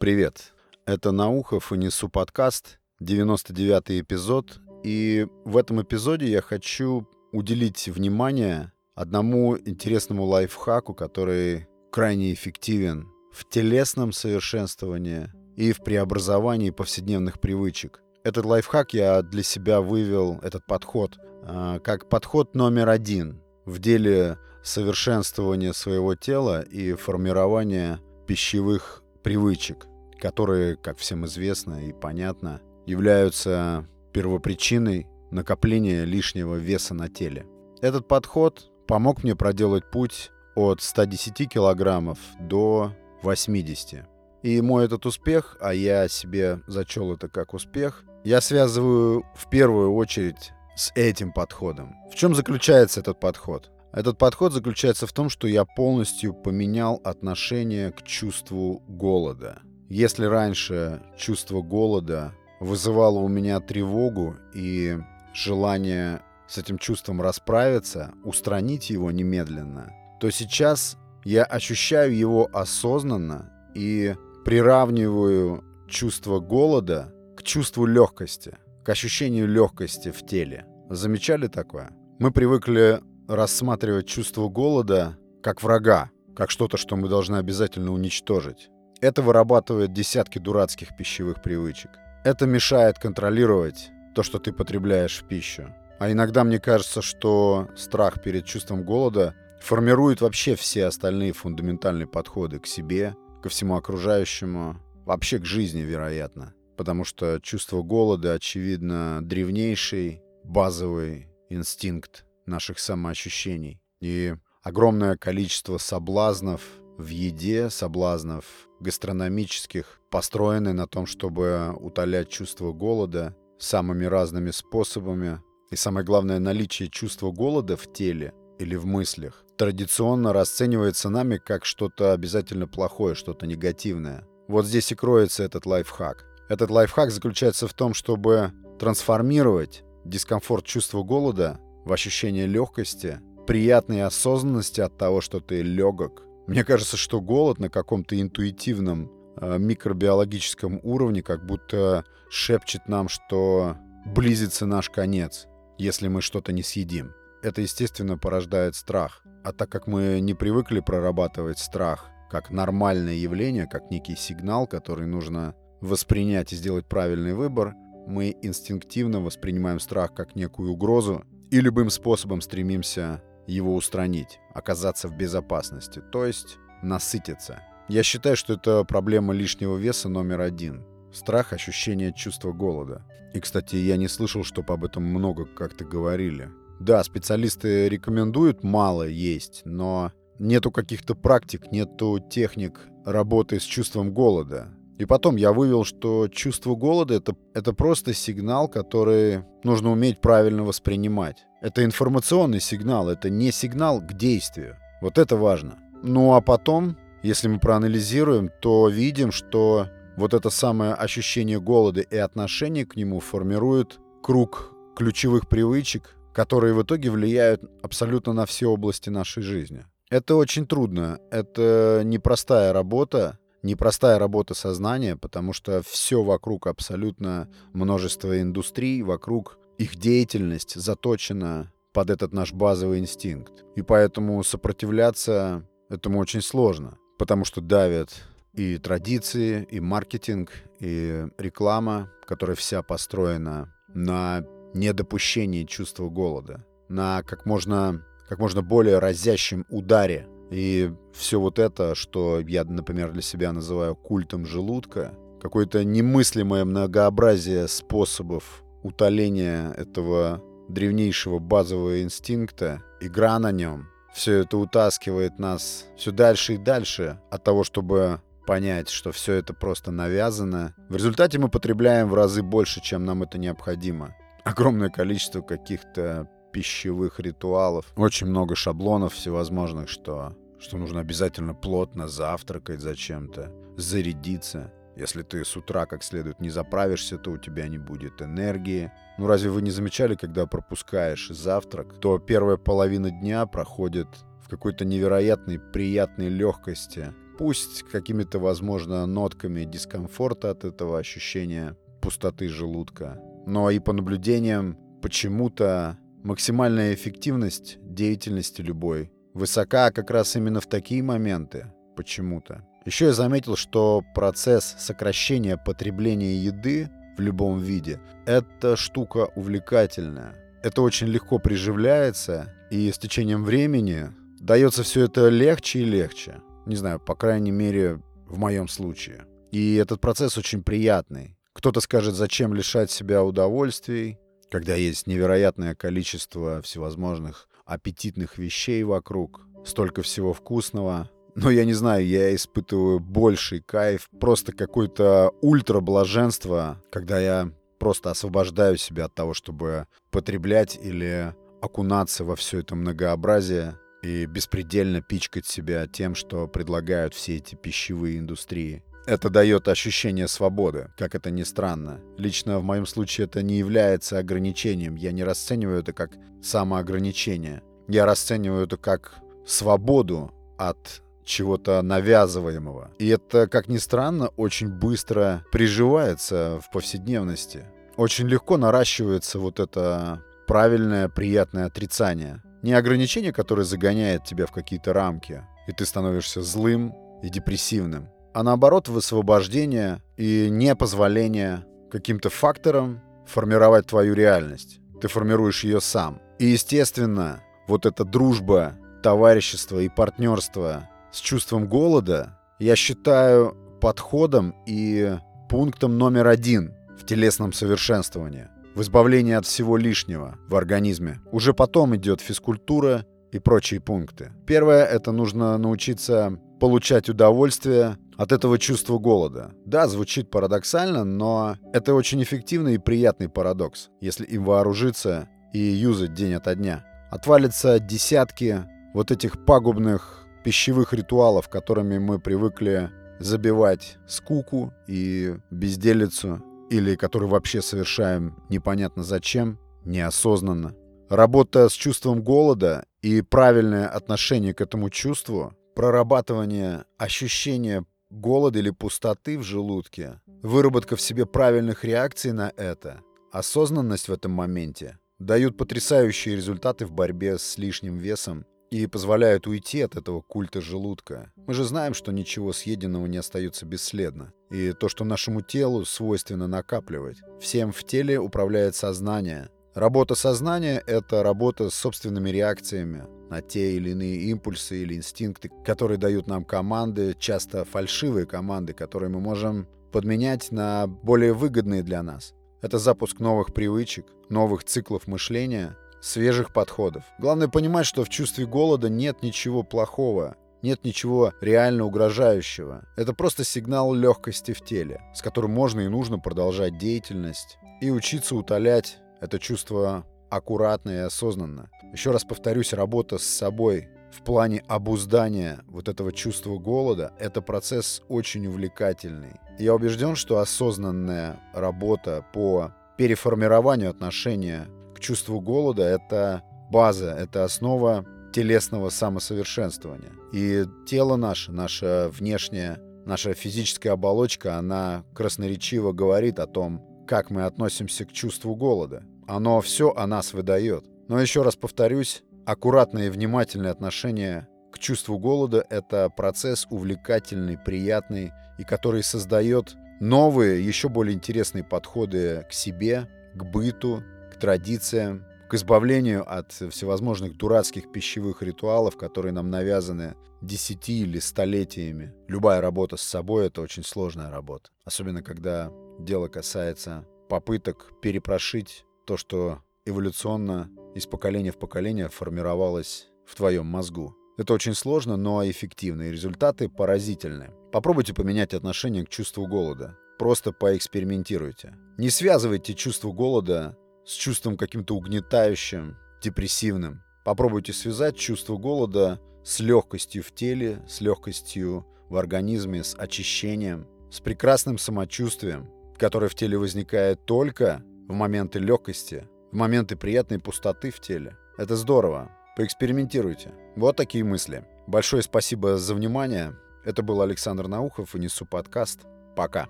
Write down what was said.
Привет. Это Наухов и Несу подкаст, 99-й эпизод. И в этом эпизоде я хочу уделить внимание одному интересному лайфхаку, который крайне эффективен в телесном совершенствовании и в преобразовании повседневных привычек. Этот лайфхак я для себя вывел, этот подход, а, как подход номер один в деле совершенствования своего тела и формирования пищевых привычек которые, как всем известно и понятно, являются первопричиной накопления лишнего веса на теле. Этот подход помог мне проделать путь от 110 килограммов до 80. И мой этот успех, а я себе зачел это как успех, я связываю в первую очередь с этим подходом. В чем заключается этот подход? Этот подход заключается в том, что я полностью поменял отношение к чувству голода. Если раньше чувство голода вызывало у меня тревогу и желание с этим чувством расправиться, устранить его немедленно, то сейчас я ощущаю его осознанно и приравниваю чувство голода к чувству легкости, к ощущению легкости в теле. Замечали такое? Мы привыкли рассматривать чувство голода как врага, как что-то, что мы должны обязательно уничтожить. Это вырабатывает десятки дурацких пищевых привычек. Это мешает контролировать то, что ты потребляешь в пищу. А иногда мне кажется, что страх перед чувством голода формирует вообще все остальные фундаментальные подходы к себе, ко всему окружающему, вообще к жизни, вероятно. Потому что чувство голода, очевидно, древнейший базовый инстинкт наших самоощущений. И огромное количество соблазнов в еде, соблазнов гастрономических, построены на том, чтобы утолять чувство голода самыми разными способами. И самое главное, наличие чувства голода в теле или в мыслях традиционно расценивается нами как что-то обязательно плохое, что-то негативное. Вот здесь и кроется этот лайфхак. Этот лайфхак заключается в том, чтобы трансформировать дискомфорт чувства голода в ощущение легкости, приятной осознанности от того, что ты легок, мне кажется, что голод на каком-то интуитивном э, микробиологическом уровне как будто шепчет нам, что близится наш конец, если мы что-то не съедим. Это, естественно, порождает страх. А так как мы не привыкли прорабатывать страх как нормальное явление, как некий сигнал, который нужно воспринять и сделать правильный выбор, мы инстинктивно воспринимаем страх как некую угрозу и любым способом стремимся его устранить, оказаться в безопасности, то есть насытиться. Я считаю, что это проблема лишнего веса номер один. Страх, ощущение чувства голода. И, кстати, я не слышал, чтобы об этом много как-то говорили. Да, специалисты рекомендуют мало есть, но нету каких-то практик, нету техник работы с чувством голода. И потом я вывел, что чувство голода это, это просто сигнал, который нужно уметь правильно воспринимать. Это информационный сигнал, это не сигнал к действию. Вот это важно. Ну а потом, если мы проанализируем, то видим, что вот это самое ощущение голода и отношение к нему формирует круг ключевых привычек, которые в итоге влияют абсолютно на все области нашей жизни. Это очень трудно, это непростая работа, непростая работа сознания, потому что все вокруг абсолютно множество индустрий, вокруг их деятельность заточена под этот наш базовый инстинкт. И поэтому сопротивляться этому очень сложно, потому что давят и традиции, и маркетинг, и реклама, которая вся построена на недопущении чувства голода, на как можно, как можно более разящем ударе и все вот это, что я, например, для себя называю культом желудка, какое-то немыслимое многообразие способов утоления этого древнейшего базового инстинкта, игра на нем, все это утаскивает нас все дальше и дальше от того, чтобы понять, что все это просто навязано. В результате мы потребляем в разы больше, чем нам это необходимо. Огромное количество каких-то пищевых ритуалов, очень много шаблонов всевозможных, что что нужно обязательно плотно завтракать зачем-то, зарядиться. Если ты с утра как следует не заправишься, то у тебя не будет энергии. Ну разве вы не замечали, когда пропускаешь завтрак, то первая половина дня проходит в какой-то невероятной приятной легкости, Пусть какими-то, возможно, нотками дискомфорта от этого ощущения пустоты желудка, но и по наблюдениям почему-то максимальная эффективность деятельности любой высока как раз именно в такие моменты, почему-то. Еще я заметил, что процесс сокращения потребления еды в любом виде — это штука увлекательная. Это очень легко приживляется, и с течением времени дается все это легче и легче. Не знаю, по крайней мере, в моем случае. И этот процесс очень приятный. Кто-то скажет, зачем лишать себя удовольствий, когда есть невероятное количество всевозможных аппетитных вещей вокруг, столько всего вкусного. Но я не знаю, я испытываю больший кайф, просто какое-то ультра-блаженство, когда я просто освобождаю себя от того, чтобы потреблять или окунаться во все это многообразие и беспредельно пичкать себя тем, что предлагают все эти пищевые индустрии. Это дает ощущение свободы, как это ни странно. Лично в моем случае это не является ограничением. Я не расцениваю это как самоограничение. Я расцениваю это как свободу от чего-то навязываемого. И это, как ни странно, очень быстро приживается в повседневности. Очень легко наращивается вот это правильное, приятное отрицание. Не ограничение, которое загоняет тебя в какие-то рамки, и ты становишься злым и депрессивным, а наоборот высвобождение и непозволение каким-то факторам формировать твою реальность. Ты формируешь ее сам. И, естественно, вот эта дружба, товарищество и партнерство с чувством голода я считаю подходом и пунктом номер один в телесном совершенствовании, в избавлении от всего лишнего в организме. Уже потом идет физкультура и прочие пункты. Первое — это нужно научиться получать удовольствие от этого чувства голода. Да, звучит парадоксально, но это очень эффективный и приятный парадокс, если им вооружиться и юзать день ото дня. Отвалятся десятки вот этих пагубных пищевых ритуалов, которыми мы привыкли забивать скуку и безделицу, или которые вообще совершаем непонятно зачем, неосознанно. Работа с чувством голода и правильное отношение к этому чувству, прорабатывание ощущения голода или пустоты в желудке, выработка в себе правильных реакций на это, осознанность в этом моменте дают потрясающие результаты в борьбе с лишним весом и позволяют уйти от этого культа желудка. Мы же знаем, что ничего съеденного не остается бесследно. И то, что нашему телу свойственно накапливать. Всем в теле управляет сознание. Работа сознания — это работа с собственными реакциями, на те или иные импульсы или инстинкты, которые дают нам команды, часто фальшивые команды, которые мы можем подменять на более выгодные для нас. Это запуск новых привычек, новых циклов мышления, свежих подходов. Главное понимать, что в чувстве голода нет ничего плохого, нет ничего реально угрожающего. Это просто сигнал легкости в теле, с которым можно и нужно продолжать деятельность и учиться утолять это чувство аккуратно и осознанно. Еще раз повторюсь, работа с собой в плане обуздания вот этого чувства голода — это процесс очень увлекательный. Я убежден, что осознанная работа по переформированию отношения к чувству голода — это база, это основа телесного самосовершенствования. И тело наше, наша внешняя, наша физическая оболочка, она красноречиво говорит о том, как мы относимся к чувству голода. Оно все о нас выдает. Но еще раз повторюсь, аккуратное и внимательное отношение к чувству голода — это процесс увлекательный, приятный и который создает новые, еще более интересные подходы к себе, к быту, традициям, к избавлению от всевозможных дурацких пищевых ритуалов, которые нам навязаны десяти или столетиями. Любая работа с собой — это очень сложная работа. Особенно, когда дело касается попыток перепрошить то, что эволюционно из поколения в поколение формировалось в твоем мозгу. Это очень сложно, но эффективно, и результаты поразительны. Попробуйте поменять отношение к чувству голода. Просто поэкспериментируйте. Не связывайте чувство голода с чувством каким-то угнетающим, депрессивным. Попробуйте связать чувство голода с легкостью в теле, с легкостью в организме, с очищением, с прекрасным самочувствием, которое в теле возникает только в моменты легкости, в моменты приятной пустоты в теле. Это здорово. Поэкспериментируйте. Вот такие мысли. Большое спасибо за внимание. Это был Александр Наухов и Несу подкаст. Пока.